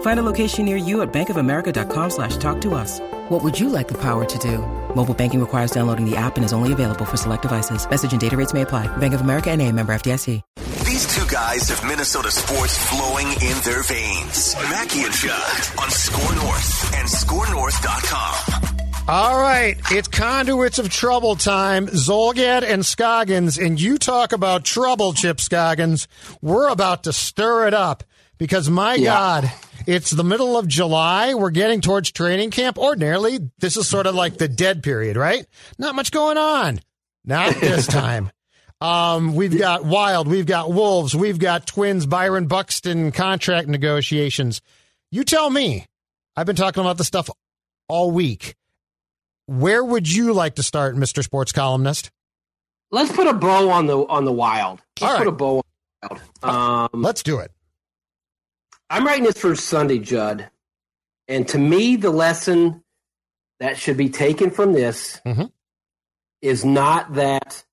Find a location near you at bankofamerica.com slash talk to us. What would you like the power to do? Mobile banking requires downloading the app and is only available for select devices. Message and data rates may apply. Bank of America and a member FDIC. These two guys have Minnesota sports flowing in their veins. Mackey and Judd on SKOR North and SKORNorth.com. All right, it's conduits of trouble time. Zulgad and Scoggins, and you talk about trouble, Chip Scoggins. We're about to stir it up because, my Yeah. God, it's the middle of July. We're getting towards training camp. Ordinarily, this is sort of like the dead period, right? Not much going on. Not this time. Um, we've got Wild, we've got Wolves, we've got Twins, Byron Buxton contract negotiations. You tell me. I've been talking about this stuff all week. Where would you like to start, Mr. Sports Columnist? Let's put a bow on the on the wild. Let's All right. put a bow on the wild. Um, Let's do it. I'm writing this for Sunday, Judd. And to me, the lesson that should be taken from this Mhm. is not that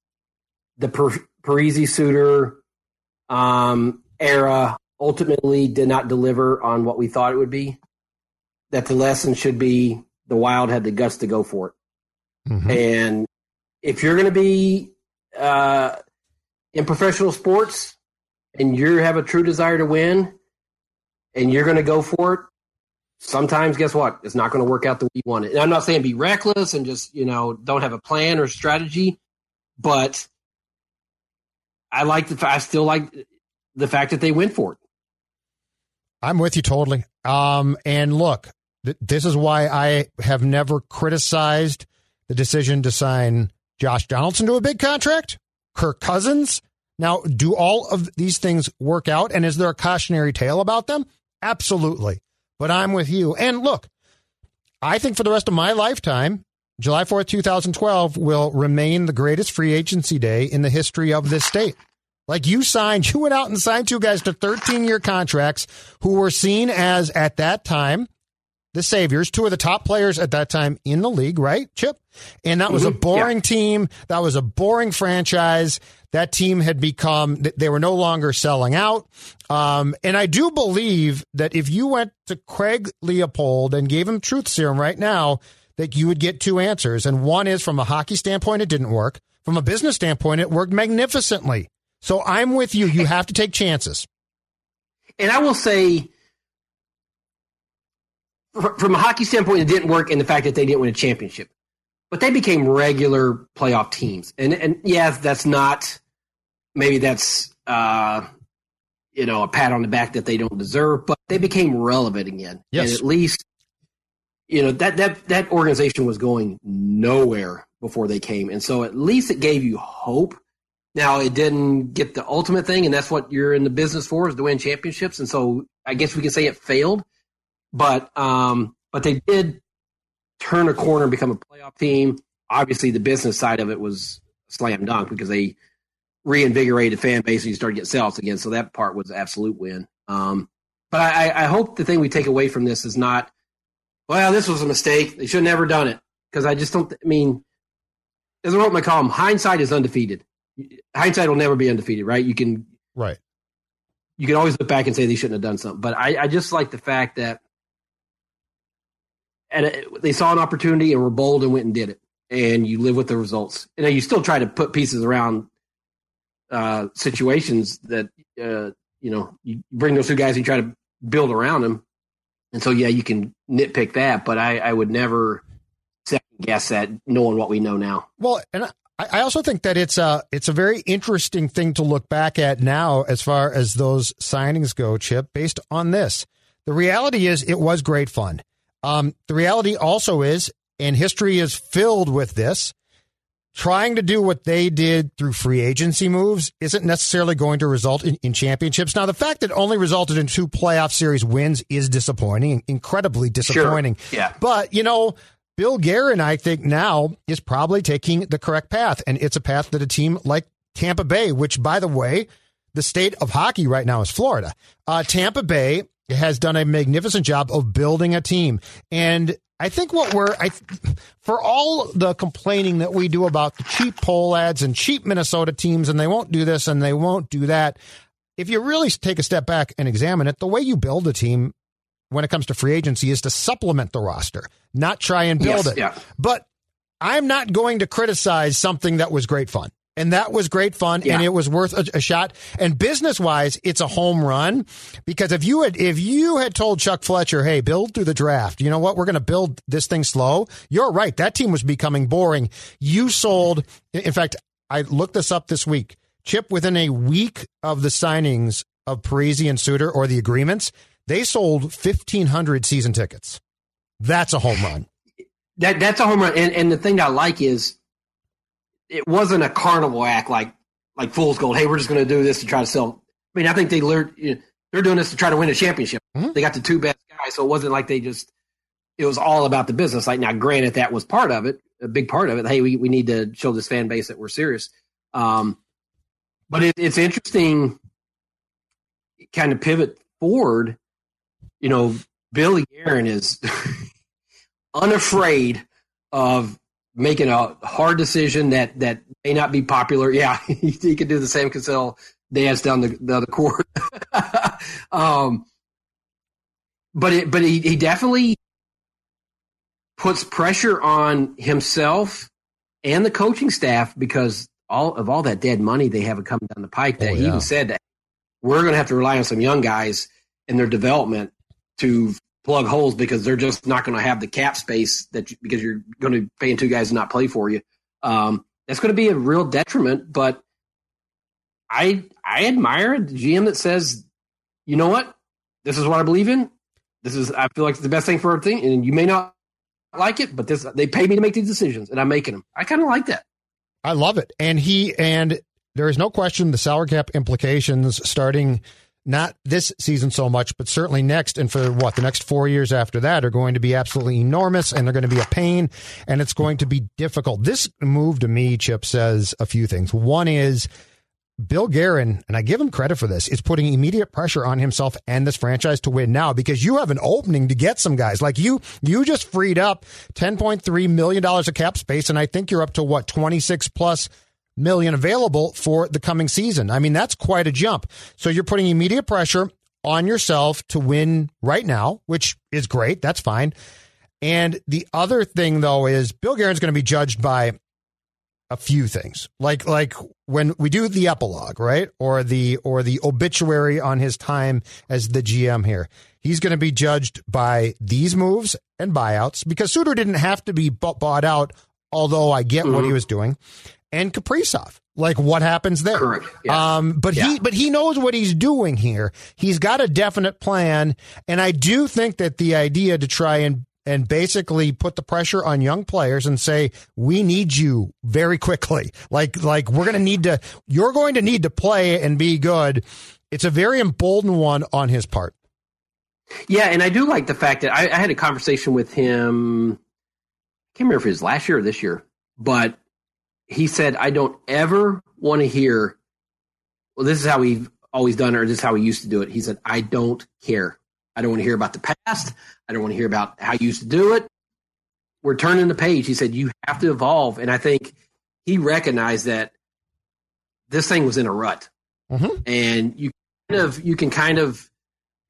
the per- Parise Suter um, era ultimately did not deliver on what we thought it would be. That the lesson should be the Wild had the guts to go for it. Mhm. And if you're going to be uh, in professional sports and you have a true desire to win and you're going to go for it, sometimes guess what? It's not going to work out the way you want it. And I'm not saying be reckless and just, you know, don't have a plan or strategy, but I like the I still like the fact that they went for it. I'm with you totally. Um, and look, th- this is why I have never criticized the decision to sign Josh Donaldson to a big contract, Kirk Cousins. Now, do all of these things work out? And is there a cautionary tale about them? Absolutely. But I'm with you. And look, I think for the rest of my lifetime, July 4th, 2012 will remain the greatest free agency day in the history of this state. Like you signed, you went out and signed two guys to 13 year contracts who were seen as, at that time, the saviors, two of the top players at that time in the league, right, Chip? And that was a Mhm. boring team. That was a boring franchise. That team had become, they were no longer selling out. Um, and I do believe that if you went to Craig Leipold and gave him truth serum right now, that you would get two answers. And one is from a hockey standpoint, it didn't work. From a business standpoint, it worked magnificently. So I'm with you. You have to take chances. And I will say, from a hockey standpoint, it didn't work in the fact that they didn't win a championship, but they became regular playoff teams. And and yes, that's not maybe that's uh, you know a pat on the back that they don't deserve, but they became relevant again. Yes. And at least you know that that that organization was going nowhere before they came, and so at least it gave you hope. Now it didn't get the ultimate thing, and that's what you're in the business for is to win championships. And so I guess we can say it failed, but um, but they did turn a corner and become a playoff team. Obviously, the business side of it was slam dunk because they reinvigorated fan base and you started getting sales again. So that part was an absolute win. Um, but I, I- I hope the thing we take away from this is not, well, this was a mistake. They should have never done it because I just don't. I mean, as I wrote in my column, hindsight is undefeated. Hindsight will never be undefeated, right? You can Right. you can always look back and say they shouldn't have done something. But I, I just like the fact that and it, they saw an opportunity and were bold and went and did it. And you live with the results. And you still try to put pieces around uh, situations that uh, you know you bring those two guys and you try to build around them. And so yeah, you can nitpick that, but I, I would never second guess that knowing what we know now. Well, and I- I also think that it's a it's a very interesting thing to look back at now as far as those signings go, Chip, based on this. The reality is it was great fun. Um, the reality also is, and history is filled with this, trying to do what they did through free agency moves isn't necessarily going to result in, in, championships. Now, the fact that it only resulted in two playoff series wins is disappointing, incredibly disappointing. Sure. Yeah. But, you know, Bill Guerin, I think now is probably taking the correct path. And it's a path that a team like Tampa Bay, which, by the way, the state of hockey right now is Florida. Uh, Tampa Bay has done a magnificent job of building a team. And I think what we're, I, for all the complaining that we do about the cheap Pohlads and cheap Minnesota teams, and they won't do this and they won't do that. If you really take a step back and examine it, the way you build a team when it comes to free agency is to supplement the roster, not try and build yes, it. Yeah. But I'm not going to criticize something that was great fun. And that was great fun yeah. and it was worth a, a shot. And business wise, it's a home run because if you had, if you had told Chuck Fletcher, Hey, build through the draft, you know what? We're going to build this thing slow. You're right. That team was becoming boring. You sold, in fact, I looked this up this week. Chip, within a week of the signings of Parise and Suter or the agreements, they sold 1,500 season tickets. That's a home run. That that's a home run. And and the thing I like is it wasn't a carnival act like like Fool's Gold. Hey, we're just going to do this to try to sell. I mean, I think they learned you know, they're doing this to try to win a championship. Mm-hmm. They got the two best guys, so it wasn't like they just. It was all about the business. Like now, granted, that was part of it, a big part of it. Hey, we, we need to show this fan base that we're serious. Um, but it, it's interesting, kind of pivot forward. You know, Billy Guerin is unafraid of making a hard decision that that may not be popular. Yeah, he, he could do the Sam Cassell dance down the, the other court. um, but it, but he, he definitely puts pressure on himself and the coaching staff because all of all that dead money they have coming down the pike. That oh, yeah. he even said that we're going to have to rely on some young guys in their development to plug holes because they're just not going to have the cap space that you, because you're going to paying two guys to not play for you. Um, that's going to be a real detriment. But I I admire the GM that says, you know what, this is what I believe in. This is I feel like it's the best thing for our thing, and you may not like it, but this they pay me to make these decisions, and I'm making them. I kind of like that. I love it, and he and there is no question the salary cap implications starting not this season so much, but certainly next and for what the next four years after that are going to be absolutely enormous and they're going to be a pain and it's going to be difficult. This move to me, Chip says a few things. One is Bill Guerin, and I give him credit for this, is putting immediate pressure on himself and this franchise to win now because you have an opening to get some guys. Like you, you just freed up $10.3 million of cap space, and I think you're up to what, 26 plus million available for the coming season. I mean, that's quite a jump. So you're putting immediate pressure on yourself to win right now, which is great. That's fine. And the other thing though is Bill Guerin's going to be judged by a few things. Like like when we do the epilogue, right? Or the or the obituary on his time as the GM here. He's going to be judged by these moves and buyouts because Suter didn't have to be bought out, although I get mm-hmm. what he mm-hmm. was doing and Kaprizov. Like what happens there? Correct. Yeah. Um, but yeah. he, but he knows what he's doing here. He's got a definite plan, and I do think that the idea to try and and basically put the pressure on young players and say we need you very quickly. Like like we're going to need to. You're going to need to play and be good. It's a very emboldened one on his part. Yeah, and I do like the fact that I, I had a conversation with him. I can't remember if it was last year or this year, but he said, I don't ever want to hear, well, this is how we've always done it, or this is how we used to do it. He said, I don't care. I don't want to hear about the past. I don't want to hear about how you used to do it. We're turning the page. He said, you have to evolve. And I think he recognized that this thing was in a rut. Mm-hmm. And you kind of, you can kind of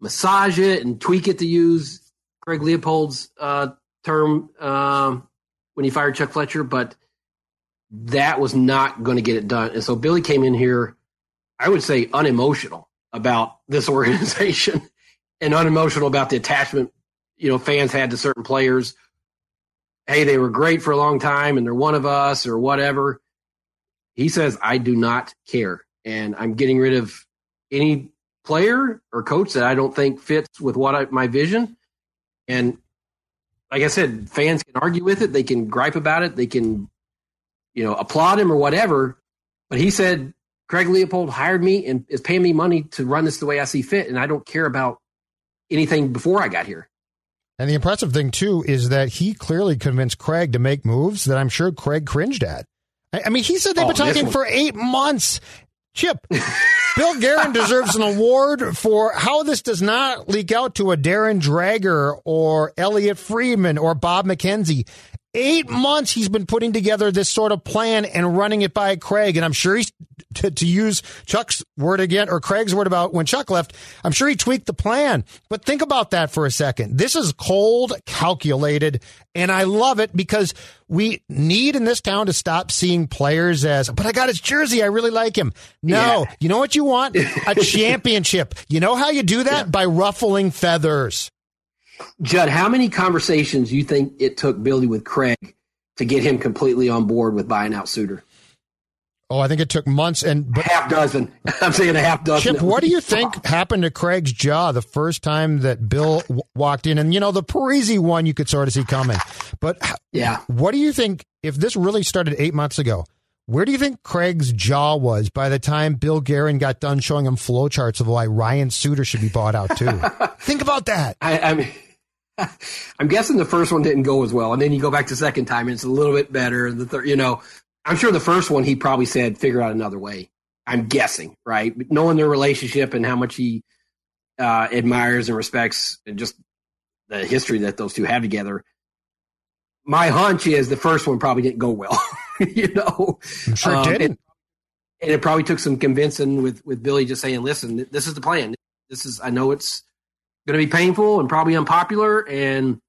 massage it and tweak it to use Craig Leipold's uh, term um, when he fired Chuck Fletcher. But that was not going to get it done. And so Billy came in here, I would say, unemotional about this organization and unemotional about the attachment, you know, fans had to certain players. Hey, they were great for a long time and they're one of us or whatever. He says, I do not care. And I'm getting rid of any player or coach that I don't think fits with what I, my vision. And like I said, fans can argue with it. They can gripe about it. They can, you know, applaud him or whatever. But he said, Craig Leipold hired me and is paying me money to run this the way I see fit. And I don't care about anything before I got here. And the impressive thing, too, is that he clearly convinced Craig to make moves that I'm sure Craig cringed at. I mean, he said they've been oh, talking for eight months. Chip, Bill Guerin deserves an award for how this does not leak out to a Darren Dreger or Elliotte Friedman or Bob McKenzie eight months he's been putting together this sort of plan and running it by Craig. And I'm sure he's, to, to, use Chuck's word again, or Craig's word about when Chuck left, I'm sure he tweaked the plan. But think about that for a second. This is cold, calculated, and I love it because we need in this town to stop seeing players as, but I got his jersey. I really like him. No, yeah. you know what you want? A championship. You know how you do that? Yeah. By ruffling feathers. Judd, how many conversations do you think it took Billy with Craig to get him completely on board with buying out Suter? Oh, I think it took months and but, half dozen. I'm saying a half dozen. Chip, what do you think happened to Craig's jaw the first time that Bill w- walked in? And you know, the Parise one you could sort of see coming, but yeah, what do you think if this really started eight months ago? Where do you think Craig's jaw was by the time Bill Guerin got done showing him flowcharts of why Ryan Suter should be bought out too? think about that. I, I mean I'm guessing the first one didn't go as well, and then you go back to second time and it's a little bit better. The third, you know, I'm sure the first one he probably said figure out another way. I'm guessing, right? Knowing their relationship and how much he uh, admires and respects, and just the history that those two have together. My hunch is the first one probably didn't go well. you know, I'm sure um, didn't. And, and it probably took some convincing with with Billy just saying, "Listen, this is the plan. This is I know it's going to be painful and probably unpopular, and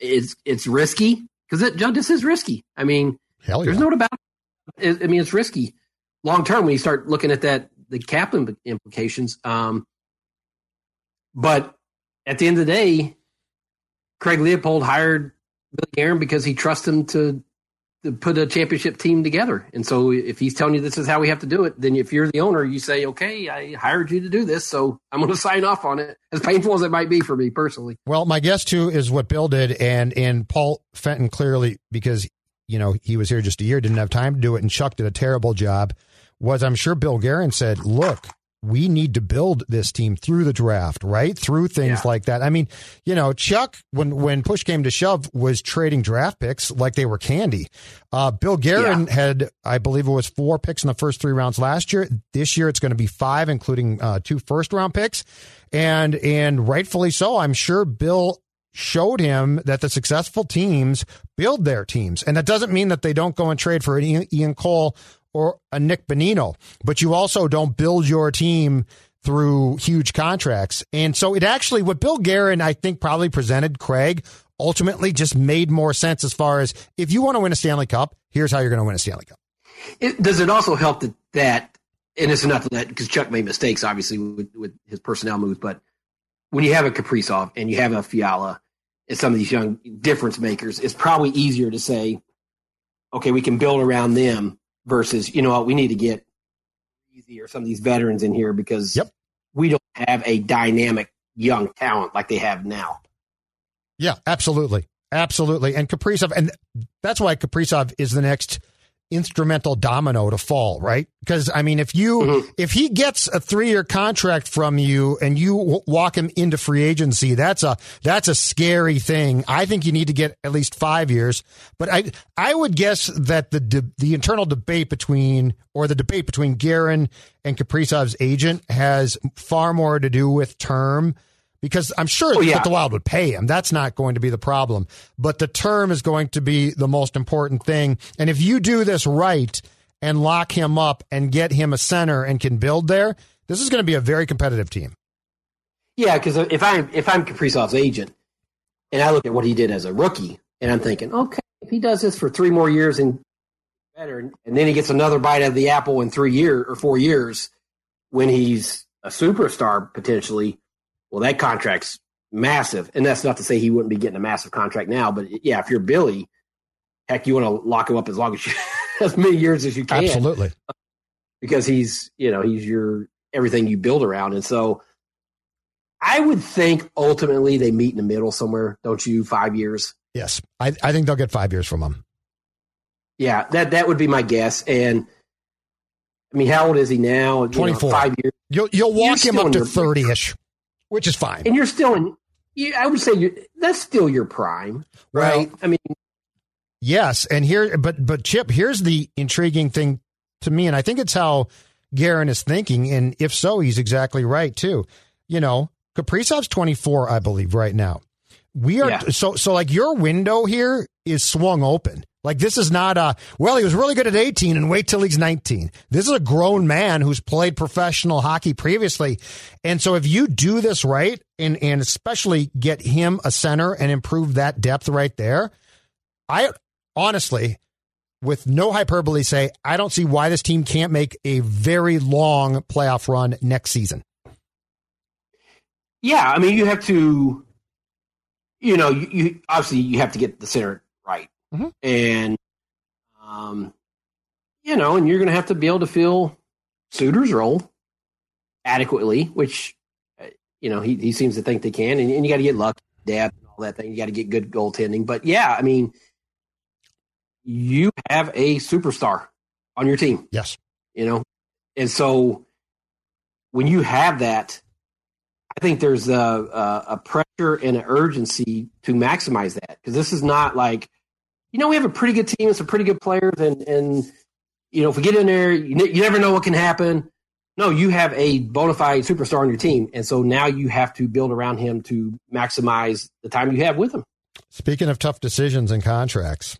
it's it's risky because it this is risky. I mean, Hell yeah. there's no doubt. about it. I mean, it's risky long term when you start looking at that the cap implications. Um, but at the end of the day, Craig Leipold hired Billy Guerin because he trusts him to put a championship team together. And so if he's telling you this is how we have to do it, then if you're the owner, you say, okay, I hired you to do this. So I'm going to sign off on it as painful as it might be for me personally. Well, my guess too is what Bill did. And, and Paul Fenton clearly, because, you know, he was here just a year, didn't have time to do it. And Chuck did a terrible job was I'm sure Bill Guerin said, look, we need to build this team through the draft, right? Through things yeah. like that. I mean, you know, Chuck, when when push came to shove, was trading draft picks like they were candy. Uh, Bill Guerin yeah. had, I believe, it was four picks in the first three rounds last year. This year, it's going to be five, including uh, two first round picks, and and rightfully so. I'm sure Bill showed him that the successful teams build their teams. And that doesn't mean that they don't go and trade for Ian Cole or a Nick Bonino, but you also don't build your team through huge contracts. And so it actually, what Bill Guerin, I think, probably presented Craig ultimately just made more sense as far as if you want to win a Stanley Cup, here's how you're going to win a Stanley Cup. It, does it also help that, that and it's enough that because Chuck made mistakes, obviously, with, with his personnel moves, but when you have a Kaprizov and you have a Fiala and some of these young difference makers, it's probably easier to say, okay, we can build around them versus you know what we need to get easy or some of these veterans in here because yep. we don't have a dynamic young talent like they have now. Yeah, absolutely, absolutely, and Kaprizov, and that's why Kaprizov is the next instrumental domino to fall, right? Because I mean, if you mm-hmm. if he gets a three year contract from you and you w- walk him into free agency, that's a that's a scary thing. I think you need to get at least five years. But I I would guess that the de- the internal debate between or the debate between Guerin and Kaprizov's agent has far more to do with term because I'm sure oh, yeah. that the Wild would pay him. That's not going to be the problem. But the term is going to be the most important thing. And if you do this right and lock him up and get him a center and can build there, this is going to be a very competitive team. Yeah, because if I'm if I'm Kaprizov's agent and I look at what he did as a rookie, and I'm thinking, okay, if he does this for three more years and better, and then he gets another bite of the apple in three years or four years when he's a superstar potentially well, that contract's massive. And that's not to say he wouldn't be getting a massive contract now, but yeah, if you're Billy, heck, you want to lock him up as long as you as many years as you can. Absolutely. Because he's, you know, he's your everything you build around. And so I would think ultimately they meet in the middle somewhere, don't you? Five years. Yes. I, I think they'll get five years from him. Yeah, that that would be my guess. And I mean, how old is he now? Twenty four. five years. You'll you'll walk him up to thirty ish, which is fine. And you're still in. I would say that's still your prime, right? Well, I mean, yes. And here, but but Chip, here's the intriguing thing to me, and I think it's how Guerin is thinking. And if so, he's exactly right too. You know, Kaprizov's twenty four, I believe, right now. We are yeah. so so like your window here is swung open. Like this is not a well, he was really good at 18 and wait till he's 19. This is a grown man who's played professional hockey previously. And so if you do this right and and especially get him a center and improve that depth right there, I honestly with no hyperbole say I don't see why this team can't make a very long playoff run next season. Yeah, I mean you have to you know, you, you obviously you have to get the center Mm-hmm. And, um, you know, and you're going to have to be able to fill Suter's role adequately, which, uh, you know, he, he seems to think they can. And, and you got to get luck, depth, and all that thing. You got to get good goaltending. But yeah, I mean, you have a superstar on your team. Yes. You know, and so when you have that, I think there's a, a, a pressure and an urgency to maximize that because this is not like you know, we have a pretty good team and some pretty good players, and and you know, if we get in there, you, ne- you never know what can happen. No, you have a bona fide superstar on your team, and so now you have to build around him to maximize the time you have with him. Speaking of tough decisions and contracts,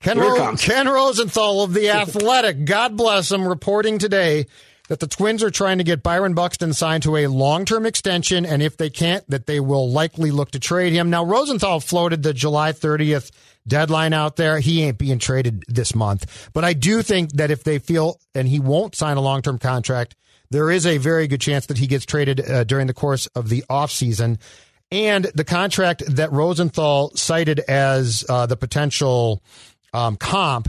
Ken, Ro- Ken Rosenthal of the Athletic, God bless him, reporting today that the Twins are trying to get Byron Buxton signed to a long term extension, and if they can't, that they will likely look to trade him. Now, Rosenthal floated the July 30th deadline out there. He ain't being traded this month. But I do think that if they feel, and he won't sign a long term contract, there is a very good chance that he gets traded uh, during the course of the offseason. And the contract that Rosenthal cited as uh, the potential um, comp,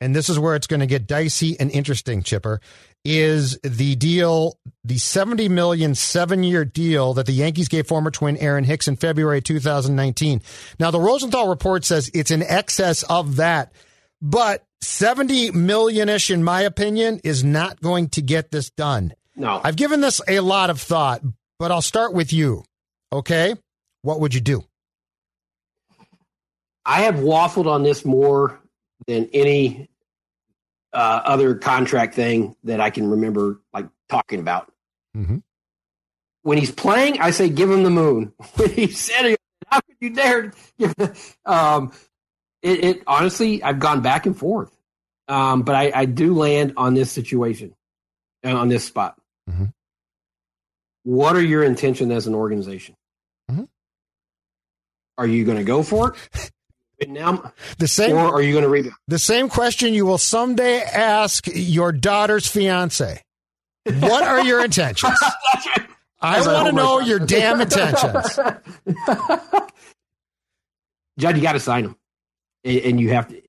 and this is where it's going to get dicey and interesting, Chipper, is the deal, the 70 million seven year deal that the Yankees gave former twin Aaron Hicks in February 2019. Now, the Rosenthal report says it's in excess of that, but 70 million ish, in my opinion, is not going to get this done. No. I've given this a lot of thought, but I'll start with you. Okay. What would you do? I have waffled on this more than any uh, other contract thing that I can remember like talking about. Mm-hmm. When he's playing, I say give him the moon. When he's sitting, how could you dare? Give um, it, it, honestly, I've gone back and forth, um, but I, I, do land on this situation, uh, on this spot. Mm-hmm. What are your intentions as an organization? Mm-hmm. Are you going to go for it? now the same or are you going to read it? The same question you will someday ask your daughter's fiance. What are your intentions? I want to know your damn intentions. Judd you got to sign him. And you have to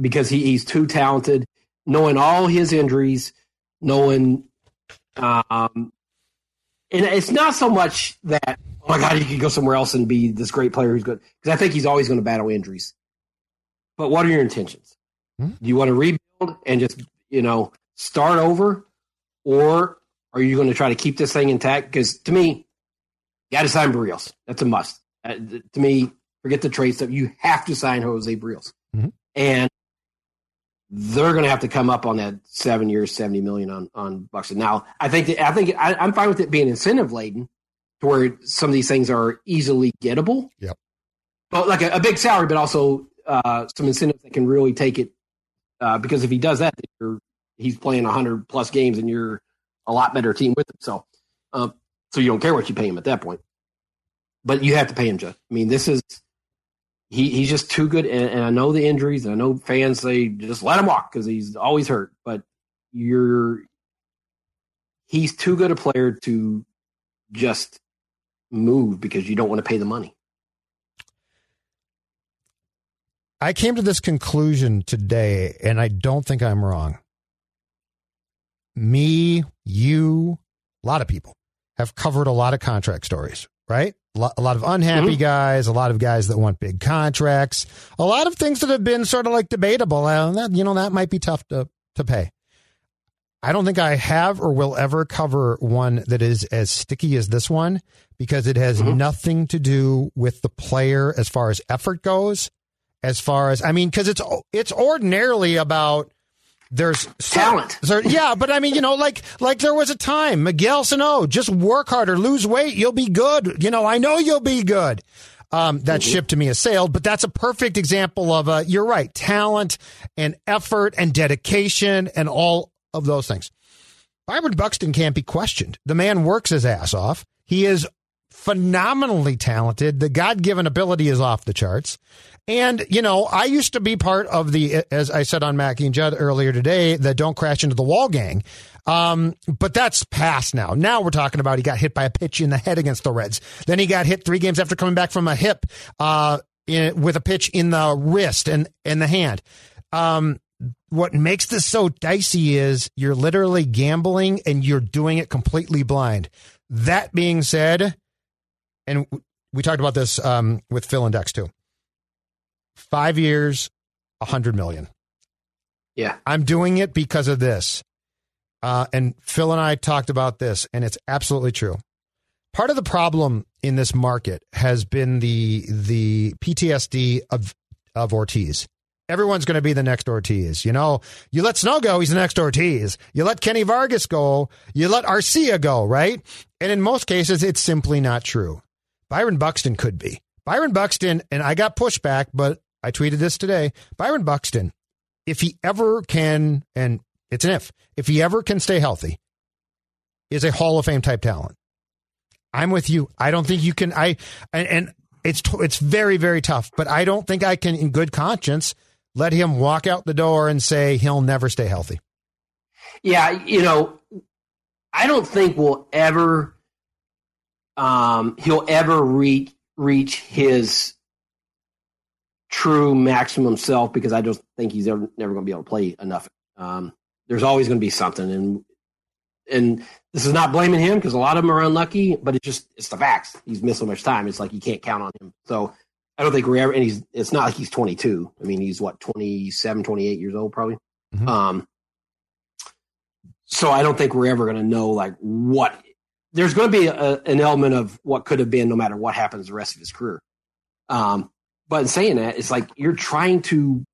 because he, he's too talented knowing all his injuries knowing um and it's not so much that oh my god, he could go somewhere else and be this great player who's good. Because I think he's always going to battle injuries. But what are your intentions? Hmm? Do you want to rebuild and just you know start over, or are you going to try to keep this thing intact? Because to me, you got to sign Berríos. That's a must. Uh, to me, forget the trade stuff. You have to sign Jose Berríos, mm-hmm. and they're going to have to come up on that seven years, seventy million on on Buxton. Now, I think that, I think I, I'm fine with it being incentive laden to where some of these things are easily gettable. Yep. But like a, a big salary, but also uh, some incentives that can really take it. Uh, because if he does that, he's playing 100 plus games and you're a lot better team with him. So, uh, so you don't care what you pay him at that point. But you have to pay him, Just. I mean, this is he he's just too good, and, and I know the injuries, and I know fans say just let him walk because he's always hurt. But you're he's too good a player to just move because you don't want to pay the money. I came to this conclusion today, and I don't think I'm wrong. Me, you, a lot of people have covered a lot of contract stories, right? A lot of unhappy mm-hmm. guys, a lot of guys that want big contracts, a lot of things that have been sort of like debatable. Uh, that, you know, that might be tough to, to pay. I don't think I have or will ever cover one that is as sticky as this one because it has mm-hmm. nothing to do with the player as far as effort goes. As far as I mean, because it's it's ordinarily about there's talent. So, yeah, but I mean, you know, like like there was a time Miguel Sano, just work harder, lose weight, you'll be good. You know, I know you'll be good. Um, that mm-hmm. ship to me has sailed, but that's a perfect example of uh, you're right, talent and effort and dedication and all of those things. Byron Buxton can't be questioned. The man works his ass off. He is phenomenally talented. The God given ability is off the charts. And, you know, I used to be part of the, as I said on Mackey and Judd earlier today, the don't crash into the wall gang. Um, but that's past now. Now we're talking about he got hit by a pitch in the head against the Reds. Then he got hit three games after coming back from a hip, uh, in, with a pitch in the wrist and, and the hand. Um, what makes this so dicey is you're literally gambling and you're doing it completely blind. That being said, and we talked about this um, with Phil and Dex too. Five years, a hundred million. Yeah, I'm doing it because of this. Uh, and Phil and I talked about this, and it's absolutely true. Part of the problem in this market has been the the PTSD of of Ortiz. Everyone's going to be the next Ortiz. You know, you let Snow go, he's the next Ortiz. You let Kenny Vargas go, you let Arcia go, right? And in most cases, it's simply not true. Byron Buxton could be. Byron Buxton, and I got pushback, but I tweeted this today. Byron Buxton, if he ever can, and it's an if, if he ever can stay healthy, is a Hall of Fame type talent. I'm with you. I don't think you can. I and, and it's it's very very tough, but I don't think I can, in good conscience, let him walk out the door and say he'll never stay healthy. Yeah, you know, I don't think we'll ever um, he'll ever reach reach his true maximum self because I don't think he's ever, never going to be able to play enough. Um, there's always going to be something, and and this is not blaming him because a lot of them are unlucky, but it's just it's the facts. He's missed so much time. It's like you can't count on him. So I don't think we're ever. And he's it's not like he's 22. I mean, he's what 27, 28 years old probably. Mm-hmm. Um, so I don't think we're ever going to know like what there's going to be a, an element of what could have been no matter what happens the rest of his career. Um, but in saying that, it's like you're trying to,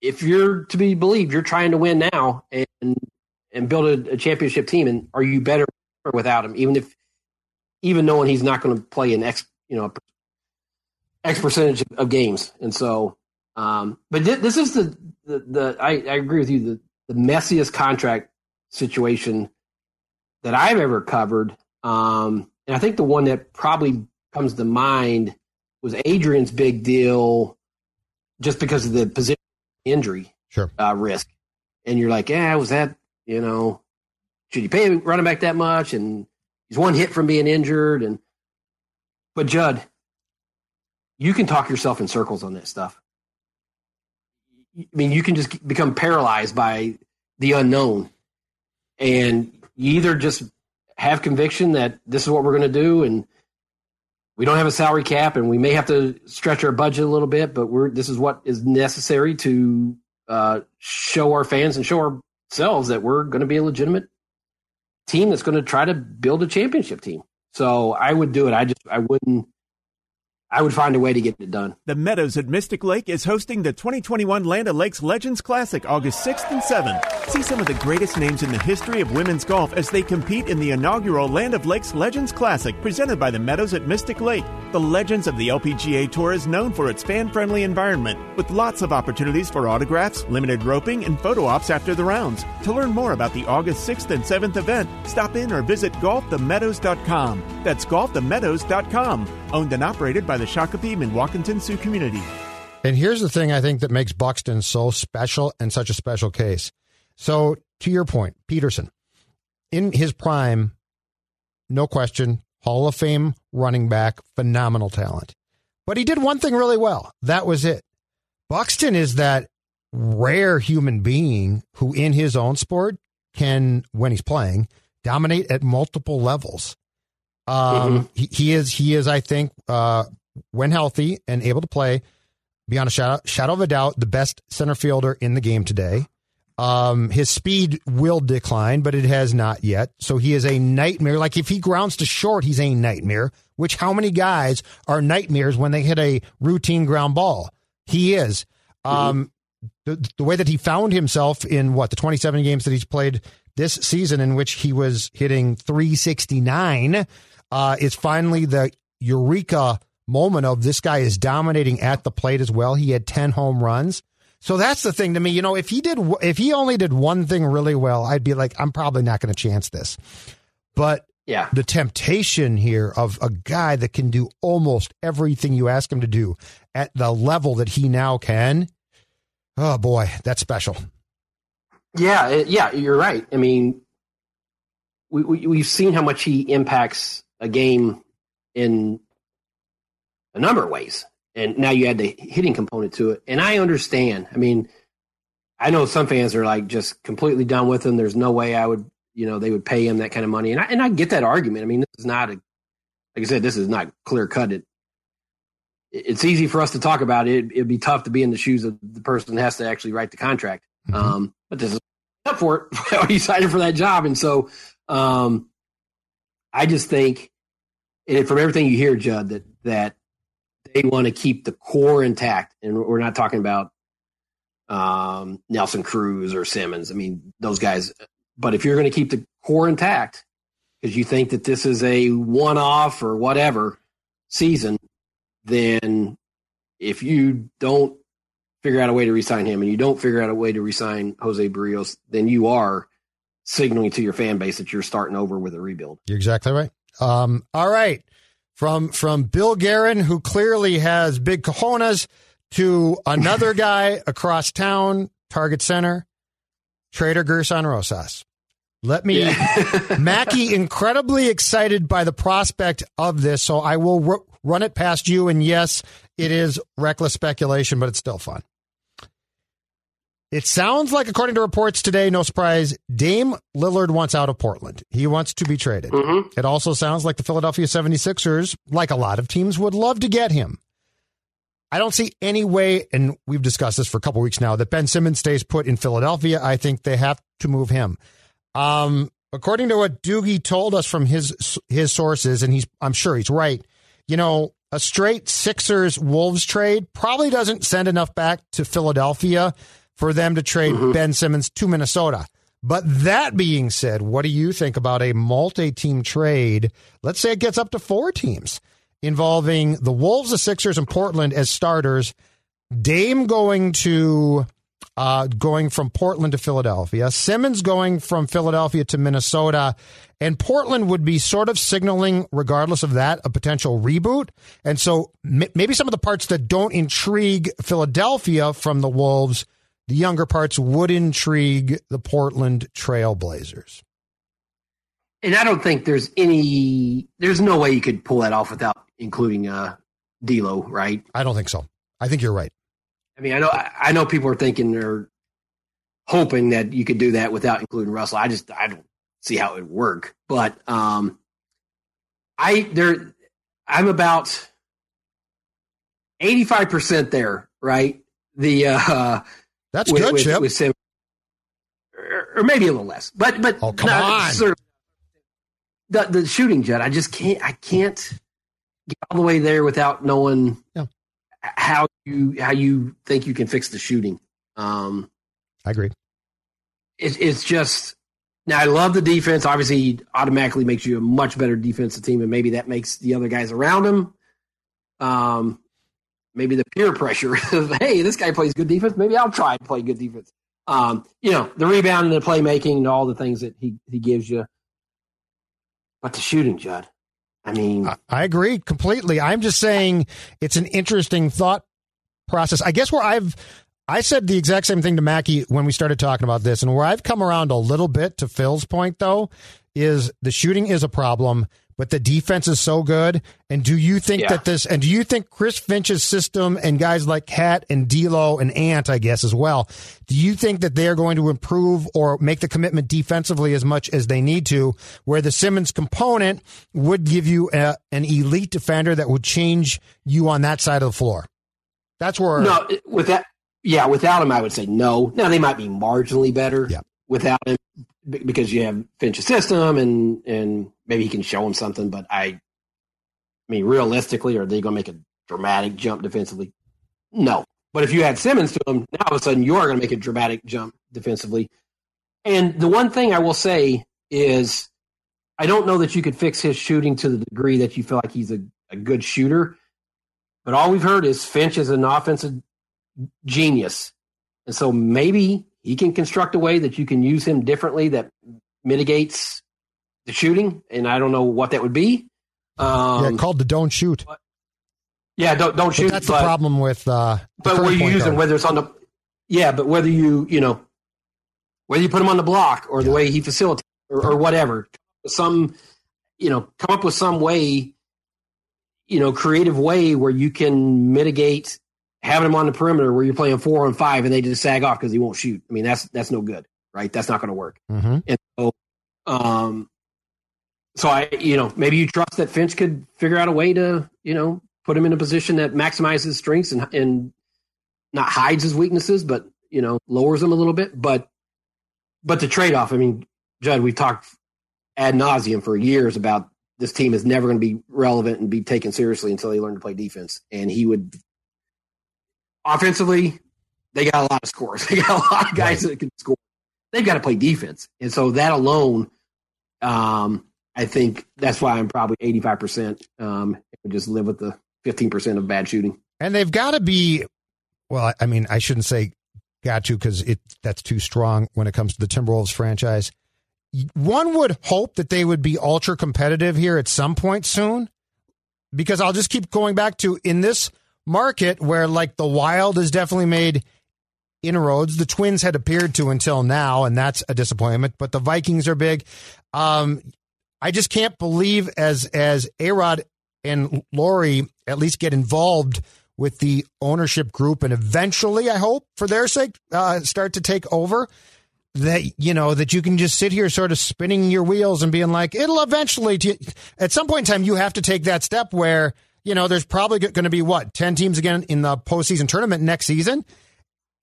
if you're to be believed, you're trying to win now and and build a, a championship team. And are you better without him? Even if, even knowing he's not going to play an X, you know, X percentage of games. And so, um, but th- this is the the, the I, I agree with you the the messiest contract situation that I've ever covered. Um, and I think the one that probably comes to mind was Adrian's big deal just because of the position injury sure. uh, risk. And you're like, yeah, was that, you know, should you pay running back that much? And he's one hit from being injured. And, but Judd, you can talk yourself in circles on that stuff. I mean, you can just become paralyzed by the unknown. And you either just have conviction that this is what we're going to do and we don't have a salary cap and we may have to stretch our budget a little bit, but we're this is what is necessary to uh, show our fans and show ourselves that we're going to be a legitimate team that's going to try to build a championship team. So I would do it. I just I wouldn't I would find a way to get it done. The Meadows at Mystic Lake is hosting the 2021 Land O'Lakes Legends Classic August 6th and 7th. See some of the greatest names in the history of women's golf as they compete in the inaugural Land O'Lakes Legends Classic presented by the Meadows at Mystic Lake. The Legends of the LPGA Tour is known for its fan friendly environment with lots of opportunities for autographs, limited roping, and photo ops after the rounds. To learn more about the August 6th and 7th event, stop in or visit golfthemeadows.com. That's golfthemeadows.com. Owned and operated by the Shakopee and Sioux community. And here's the thing I think that makes Buxton so special and such a special case. So, to your point, Peterson, in his prime, no question, Hall of Fame running back, phenomenal talent. But he did one thing really well. That was it. Buxton is that rare human being who, in his own sport, can, when he's playing, dominate at multiple levels. Um, mm-hmm. he, he, is, he is, I think, uh, when healthy and able to play, beyond a shadow, shadow of a doubt, the best center fielder in the game today. Um, his speed will decline, but it has not yet. So he is a nightmare. Like if he grounds to short, he's a nightmare. Which how many guys are nightmares when they hit a routine ground ball? He is. Um, the, the way that he found himself in what the 27 games that he's played this season, in which he was hitting 369, uh, is finally the eureka moment of this guy is dominating at the plate as well. He had 10 home runs. So that's the thing to me. You know, if he did, if he only did one thing really well, I'd be like, I'm probably not going to chance this. But yeah, the temptation here of a guy that can do almost everything you ask him to do at the level that he now can. Oh boy, that's special. Yeah, yeah, you're right. I mean, we, we we've seen how much he impacts a game in a number of ways and now you add the hitting component to it. And I understand. I mean, I know some fans are like just completely done with him. There's no way I would, you know, they would pay him that kind of money. And I and I get that argument. I mean, this is not a, like I said, this is not clear cut. It, it's easy for us to talk about it. It'd be tough to be in the shoes of the person that has to actually write the contract. Mm-hmm. Um, but this is up for it. he signed for that job, and so um, I just think, and from everything you hear, Judd, that that they want to keep the core intact. And we're not talking about um, Nelson Cruz or Simmons. I mean, those guys. But if you're going to keep the core intact because you think that this is a one off or whatever season, then if you don't figure out a way to resign him and you don't figure out a way to resign Jose Berrios, then you are signaling to your fan base that you're starting over with a rebuild. You're exactly right. Um, all right from from Bill Guerin, who clearly has big cojones, to another guy across town, Target Center, Trader Gersson Rosas. Let me, yeah. Mackey, incredibly excited by the prospect of this, so I will r- run it past you. And yes, it is reckless speculation, but it's still fun. It sounds like, according to reports today, no surprise, Dame Lillard wants out of Portland. He wants to be traded. Mm-hmm. It also sounds like the Philadelphia 76ers, like a lot of teams, would love to get him. I don't see any way, and we've discussed this for a couple weeks now, that Ben Simmons stays put in Philadelphia. I think they have to move him. Um, according to what Doogie told us from his his sources, and he's I'm sure he's right. You know, a straight Sixers Wolves trade probably doesn't send enough back to Philadelphia for them to trade mm-hmm. Ben Simmons to Minnesota. But that being said, what do you think about a multi team trade? Let's say it gets up to four teams involving the Wolves, the Sixers, and Portland as starters. Dame going to uh, going from Portland to Philadelphia, Simmons going from Philadelphia to Minnesota, and Portland would be sort of signaling, regardless of that, a potential reboot. And so m- maybe some of the parts that don't intrigue Philadelphia from the Wolves the younger parts would intrigue the Portland Trailblazers. And I don't think there's any, there's no way you could pull that off without including uh, D'Lo, right? I don't think so. I think you're right. I mean, I know, I know people are thinking they're hoping that you could do that without including Russell. I just, I don't see how it would work. But um, I, there, I'm about 85% there, right? The, uh, that's with, good, with, Chip. With or, or, maybe a little less, but but oh come on. Sort of, the the shooting jet. I just can't. I can't get all the way there without knowing yeah. how you how you think you can fix the shooting. Um, I agree. It, it's just now. I love the defense. Obviously, automatically makes you a much better defensive team, and maybe that makes the other guys around him um, maybe the peer pressure of hey, this guy plays good defense. Maybe I'll try to play good defense. Um, you know, the rebound and the playmaking and all the things that he he gives you. But the shooting, Judd. I mean, I, I agree completely. I'm just saying it's an interesting thought process. I guess where I've I said the exact same thing to Mackey when we started talking about this, and where I've come around a little bit to Phil's point though is the shooting is a problem, but the defense is so good. And do you think Yeah. that this, and do you think Chris Finch's system and guys like KAT and D'Lo and Ant, I guess as well, do you think that they are going to improve or make the commitment defensively as much as they need to, where the Simmons component would give you a, an elite defender that would change you on that side of the floor? That's where No, with that, yeah, without him, I would say no. Now they might be marginally better Yeah. without him because you have Finch's system and and maybe he can show him something. But I, I mean, realistically, are they going to make a dramatic jump defensively? No. But if you add Simmons to him, now all of a sudden you are going to make a dramatic jump defensively. And the one thing I will say is, I don't know that you could fix his shooting to the degree that you feel like he's a, a good shooter. But all we've heard is Finch is an offensive genius. And so maybe he can construct a way that you can use him differently that mitigates the shooting. And I don't know what that would be. Um, yeah, called the don't shoot. yeah, don't don't But shoot. that's but, the problem with uh, but where you him, whether it's on the yeah, but whether you you know whether you put him on the block or the way he facilitates or, or whatever, some you know come up with some way, you know, creative way where you can mitigate having him on the perimeter where you're playing four on five and they just sag off because he won't shoot. I mean, that's that's no good, right? That's not going to work. Mhm. And so, um, so I, you know, maybe you trust that Finch could figure out a way to, you know, put him in a position that maximizes his strengths and and not hides his weaknesses, but you know, lowers them a little bit. But but the trade off, I mean, Judd, we've talked ad nauseum for years about this team is never going to be relevant and be taken seriously until they learn to play defense. And he would offensively, they got a lot of scores. They got a lot of guys that can score. They've got to play defense, and so that alone, um, I think that's why I'm probably 85 percent. Um, just live with the 15 percent of bad shooting. And they've got to be, well, I mean, I shouldn't say got to because it that's too strong when it comes to the Timberwolves franchise. One would hope that they would be ultra competitive here at some point soon, because I'll just keep going back to in this market where like the Wild has definitely made inroads. The Twins had appeared to until now, and that's a disappointment. But the Vikings are big. Um, I just can't believe as as A-Rod and Lore at least get involved with the ownership group, and eventually, I hope for their sake, uh, start to take over. That you know that you can just sit here, sort of spinning your wheels and being like, it'll eventually. T-. At some point in time, you have to take that step where you know there's probably going to be what ten teams again in the postseason tournament next season.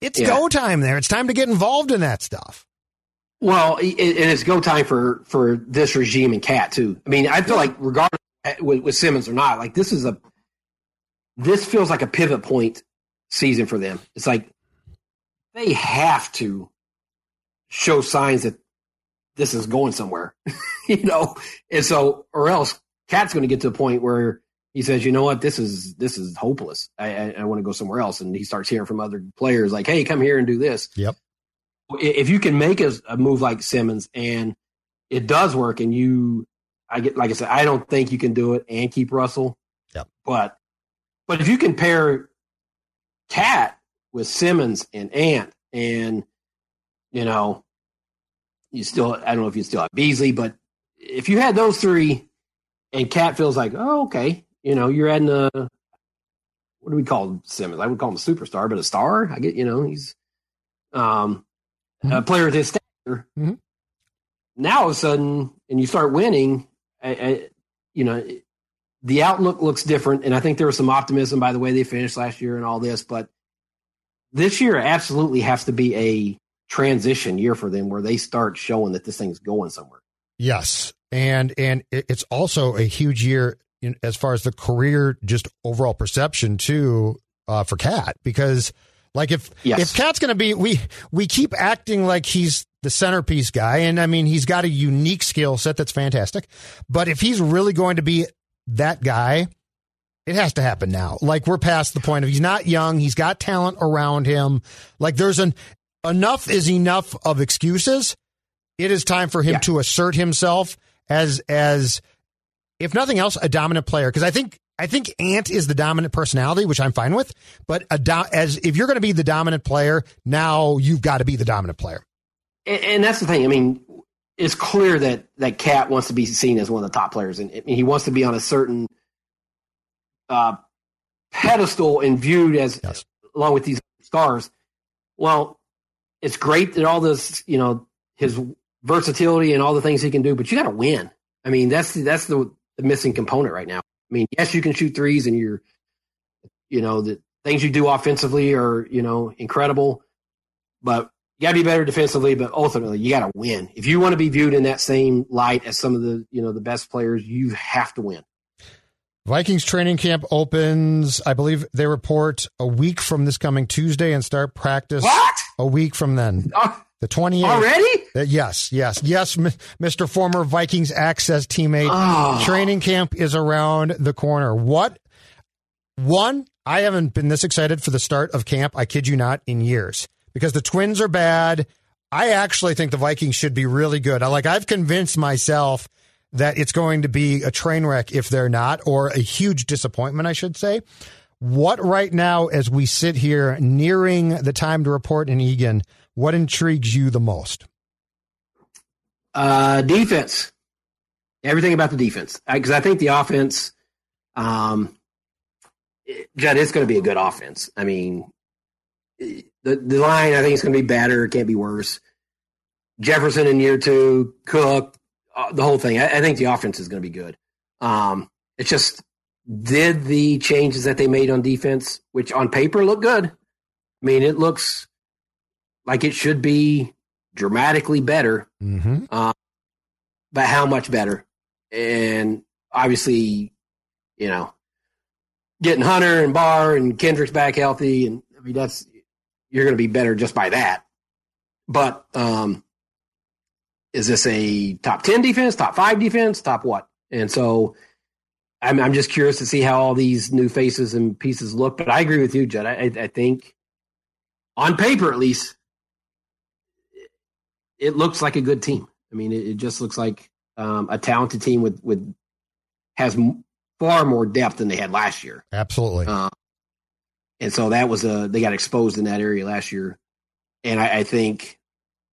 It's Yeah. go time there. It's time to get involved in that stuff. Well, it, and it's go time for for this regime and KAT too. I mean, I feel like regardless with, with Simmons or not, like this is a this feels like a pivot point season for them. It's like they have to show signs that this is going somewhere, you know, and so or else KAT's going to get to a point where he says, you know what, this is this is hopeless. I, I, I want to go somewhere else, and he starts hearing from other players like, hey, come here and do this Yep. if you can make a, a move like Simmons and it does work, and you, I get like I said, I don't think you can do it and keep Russell. Yep. But but if you can pair KAT with Simmons and Ant, and you know, you still I don't know if you still have Beasley, but if you had those three, and KAT feels like, oh okay, you know, you're adding a what do we call Simmons? I would call him a superstar, but a star. I get you know he's um a player of his stature. Mhm. Now all of a sudden, and you start winning, I, I, you know, the outlook looks different. And I think there was some optimism by the way they finished last year and all this, but this year absolutely has to be a transition year for them where they start showing that this thing's going somewhere. Yes, and and it's also a huge year in, as far as the career, just overall perception too uh, for KAT because like if Yes. if KAT's going to be we we keep acting like he's the centerpiece guy, and I mean he's got a unique skill set that's fantastic, but if he's really going to be that guy. It has to happen now. Like we're past the point of he's not young. He's got talent around him. Like there's an enough is enough of excuses. It is time for him Yeah. to assert himself as as if nothing else a dominant player because I think I think Ant is the dominant personality, which I'm fine with. But a do, as if you're going to be the dominant player, now you've got to be the dominant player. And, and that's the thing. I mean, it's clear that that KAT wants to be seen as one of the top players, and he wants to be on a certain uh, pedestal and viewed as yes. along with these stars. Well, it's great that all this, you know, his versatility and all the things he can do, but you got to win. I mean, that's that's the, the missing component right now. I mean, yes, you can shoot threes, and you're, you know, the things you do offensively are, you know, incredible, but you got to be better defensively. But ultimately, you got to win. If you want to be viewed in that same light as some of the, you know, the best players, you have to win. Vikings training camp opens, I believe they report a week from this coming Tuesday and start practice what? a week from then. Oh, The 28th. Already? Uh, yes, yes, yes, M- Mr. Former Vikings access teammate. Oh. Training camp is around the corner. What? One, I haven't been this excited for the start of camp, I kid you not, in years because the Twins are bad. I actually think the Vikings should be really good. I like I've convinced myself that it's going to be a train wreck if they're not, or a huge disappointment, I should say. What right now, as we sit here nearing the time to report in Eagan, what intrigues you the most? Uh, defense. Everything about the defense, because I, I, think the offense, um, Judd, it's going to be a good offense. I mean, the the line, I think it's going to be better. It can't be worse. Jefferson in year two, Cook, uh, the whole thing. I, I, think the offense is going to be good. Um, it's just did the changes that they made on defense, which on paper look good. I mean, it looks like it should be dramatically better. Mm-hmm. Uh, but how much better? And obviously, you know, getting Hunter and Barr and Kendricks back healthy, and I mean that's you're going to be better just by that. But um, is this a top 10 defense, top five defense, top what? And so I'm, I'm just curious to see how all these new faces and pieces look. But I agree with you, Judd. I, I think on paper, at least, it looks like a good team. I mean, it, it just looks like um, a talented team with, with has far more depth than they had last year. Absolutely. Uh, and so that was a, they got exposed in that area last year. And I, I think,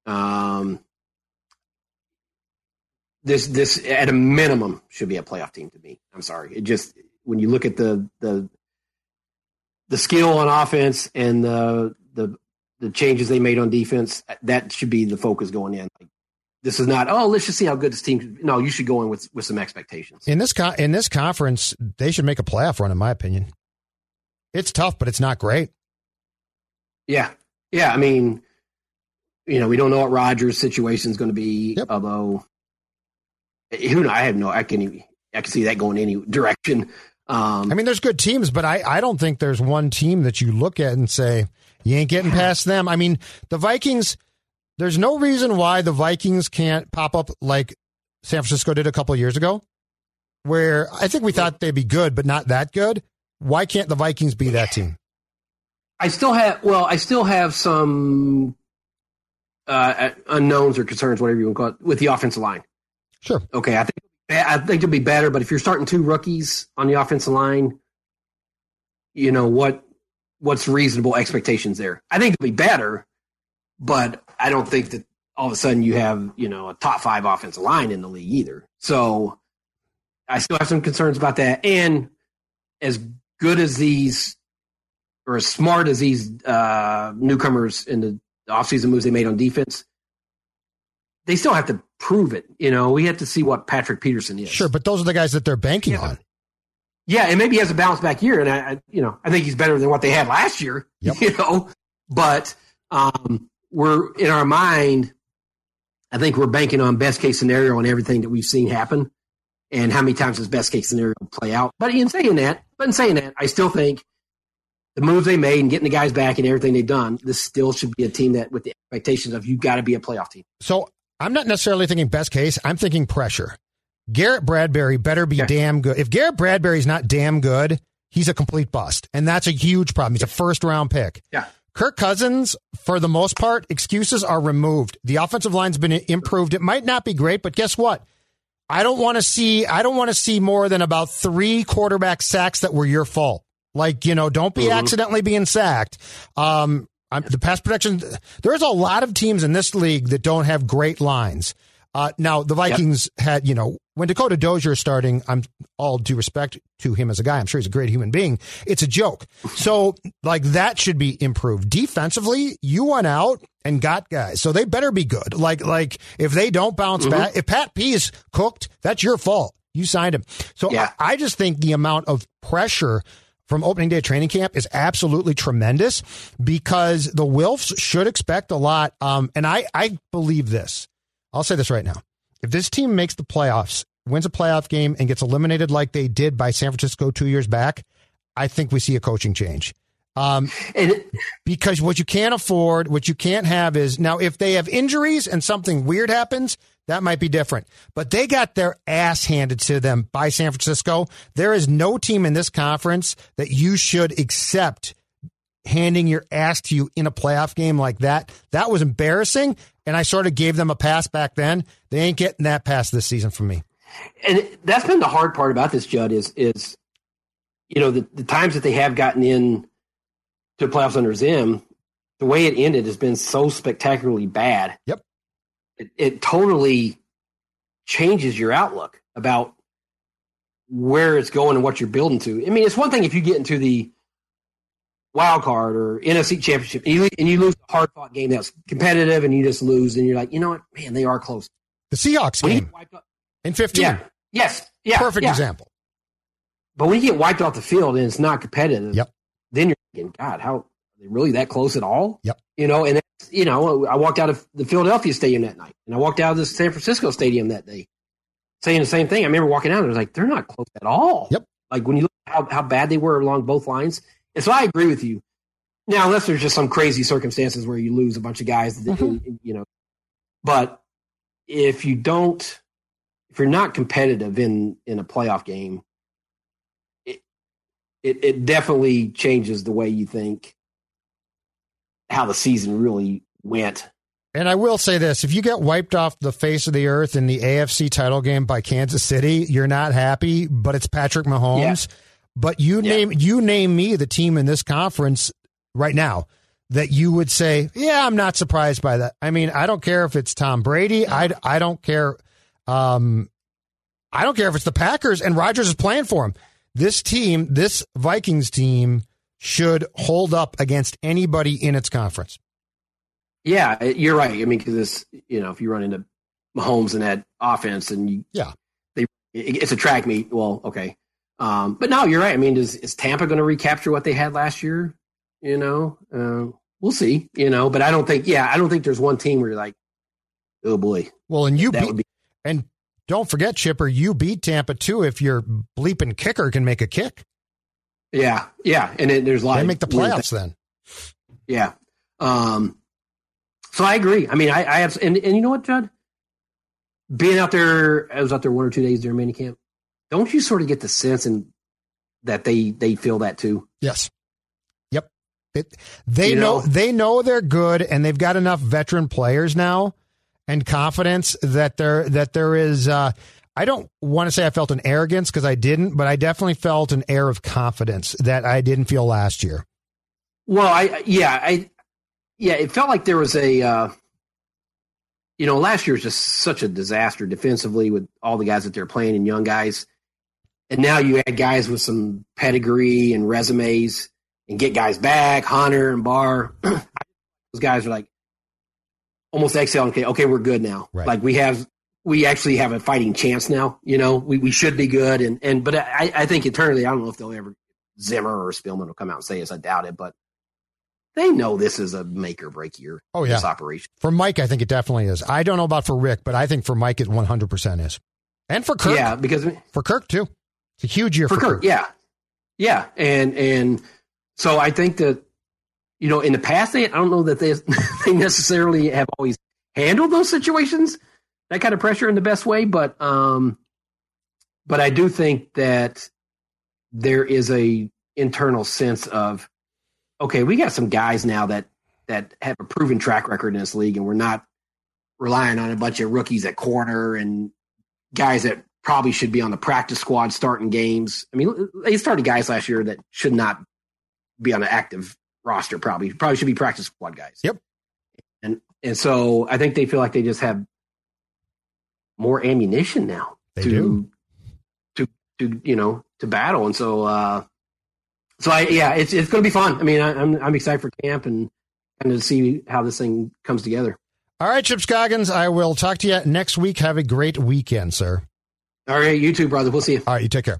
um, this this at a minimum should be a playoff team to me. I'm sorry. It just when you look at the the the skill on offense and the the the changes they made on defense, that should be the focus going in. Like, this is not oh let's just see how good this team. No, you should go in with with some expectations. In this con- in this conference, they should make a playoff run, in my opinion. It's tough, but it's not great. Yeah, yeah. I mean, you know, we don't know what Rodgers situation is going to be. Yep. Although who know? I have no. I can. I can see that going any direction. Um, I mean, there's good teams, but I, I don't think there's one team that you look at and say you ain't getting past them. I mean, the Vikings. There's no reason why the Vikings can't pop up like San Francisco did a couple years ago, where I think we thought they'd be good, but not that good. Why can't the Vikings be that team? I still have. Well, I still have some uh, unknowns or concerns, whatever you want to call it, with the offensive line. Sure. Okay, I think I think it'll be better, but if you're starting two rookies on the offensive line, you know what what's reasonable expectations there? I think it'll be better, but I don't think that all of a sudden you have you know a top five offensive line in the league either. So I still have some concerns about that. And as good as these or as smart as these uh, newcomers in the offseason moves they made on defense, they still have to prove it. You know, we have to see what Patrick Peterson is. Sure, but those are the guys that they're banking yeah. on. Yeah, and maybe he has a bounce back year, and I, I, you know, I think he's better than what they had last year. Yep. You know, but um, we're in our mind. I think we're banking on best case scenario on everything that we've seen happen, and how many times does best case scenario play out? But in saying that, but in saying that, I still think the moves they made and getting the guys back and everything they've done, this still should be a team that with the expectations of you got to be a playoff team. So I'm not necessarily thinking best case. I'm thinking pressure. Garrett Bradbury better be yeah. damn good. If Garrett Bradbury's not damn good, he's a complete bust. And that's a huge problem. He's a first round pick. Yeah. Kirk Cousins, for the most part, excuses are removed. The offensive line's been improved. It might not be great, but guess what? I don't want to see I don't want to see more than about three quarterback sacks that were your fault. Like, you know, don't be mm-hmm. accidentally being sacked. Um, I'm, the pass protection, there's a lot of teams in this league that don't have great lines. Uh, now the Vikings yep. had, you know, when Dakota Dozier is starting, I'm all due respect to him as a guy. I'm sure he's a great human being. It's a joke. So like that should be improved. Defensively, you went out and got guys. So they better be good. Like, like if they don't bounce mm-hmm. back, if Pat P is cooked, that's your fault. You signed him. So yeah. I, I just think the amount of pressure from opening day training camp is absolutely tremendous because the Wilfs should expect a lot. Um, and I, I believe this. I'll say this right now. If this team makes the playoffs, wins a playoff game, and gets eliminated like they did by San Francisco two years back, I think we see a coaching change. Um, and because what you can't afford, what you can't have is now if they have injuries and something weird happens, that might be different. But they got their ass handed to them by San Francisco. There is no team in this conference that you should accept handing your ass to you in a playoff game like that. That was embarrassing. And I sort of gave them a pass back then. They ain't getting that pass this season from me. And that's been the hard part about this, Judd, is is you know, the, the times that they have gotten in to playoffs under Zim, the way it ended has been so spectacularly bad. Yep it, it totally changes your outlook about where it's going and what you're building to. I mean, it's one thing if you get into the wild card or NFC championship and you, and you lose a hard fought game that's competitive and you just lose and you're like, you know what, man, they are close. The Seahawks when game up, in 15. Yeah. Yes. Yeah. Perfect yeah. example. But when you get wiped off the field and it's not competitive, yep. then you're thinking, God, how are they really that close at all? Yep. You know, and you know, I walked out of the Philadelphia stadium that night, and I walked out of the San Francisco stadium that day, saying the same thing. I remember walking out, and I was like, they're not close at all. Yep. Like when you look how how bad they were along both lines, and so I agree with you. Now, unless there's just some crazy circumstances where you lose a bunch of guys, that, mm-hmm. you know, but if you don't, if you're not competitive in in a playoff game, it it, it definitely changes the way you think how the season really went. And I will say this if you get wiped off the face of the earth in the AFC title game by Kansas City, you're not happy, but it's Patrick Mahomes. Yeah. But you yeah. name you name me the team in this conference right now that you would say, yeah, I'm not surprised by that. I mean, I don't care if it's Tom Brady. I, I don't care. Um, I don't care if it's the Packers and Rodgers is playing for him. This team, this Vikings team, should hold up against anybody in its conference. Yeah, you're right. I mean, because this, you know, if you run into Mahomes and that offense, and you, yeah, they, it's a track meet. Well, okay, um, but no, you're right. I mean, is, is Tampa going to recapture what they had last year? You know, uh, we'll see. You know, but I don't think. Yeah, I don't think there's one team where you're like, oh boy. Well, and you beat, be- and don't forget, Chipper, you beat Tampa too. If your bleeping kicker can make a kick. Yeah, yeah, and it, there's a lot. They make the playoffs then. Yeah. Um. So I agree. I mean, I, I have, and, and you know what, Judd? Being out there, I was out there one or two days during minicamp. Don't you sort of get the sense and that they they feel that too? Yes. Yep. It, they you know, know they know they're good, and they've got enough veteran players now and confidence that there that there is. Uh, I don't want to say I felt an arrogance because I didn't, but I definitely felt an air of confidence that I didn't feel last year. Well, I yeah, I yeah, it felt like there was a uh, you know, last year was just such a disaster defensively with all the guys that they're playing and young guys. And now you add guys with some pedigree and resumes and get guys back, Hunter and Barr. Those guys are like almost exhaling, okay, okay, we're good now. Right. Like we have we actually have a fighting chance now. You know, we, we should be good. And, and, but I, I think internally, I don't know if they'll ever, Zimmer or Spielman will come out and say this. I doubt it, but they know this is a make or break year. Oh, yeah. This operation. For Mike, I think it definitely is. I don't know about for Rick, but I think for Mike, it 100% is. And for Kirk. Yeah, because for Kirk too. It's a huge year for, for Kirk, Kirk. Yeah. Yeah. And, and so I think that, you know, in the past, they, I don't know that they, they necessarily have always handled those situations that kind of pressure in the best way, but um, but I do think that there is a internal sense of okay, we got some guys now that that have a proven track record in this league, and we're not relying on a bunch of rookies at corner and guys that probably should be on the practice squad starting games. I mean, they started guys last year that should not be on the active roster. Probably probably should be practice squad guys. Yep. And and so I think they feel like they just have more ammunition now They to do. to to you know to battle, and so uh, so I yeah, it's it's going to be fun. I mean, I, I'm I'm excited for camp and and to see how this thing comes together. All right, Chip Scoggins, I will talk to you next week. Have a great weekend, sir. All right, you too, brother. We'll see you. All right, you take care.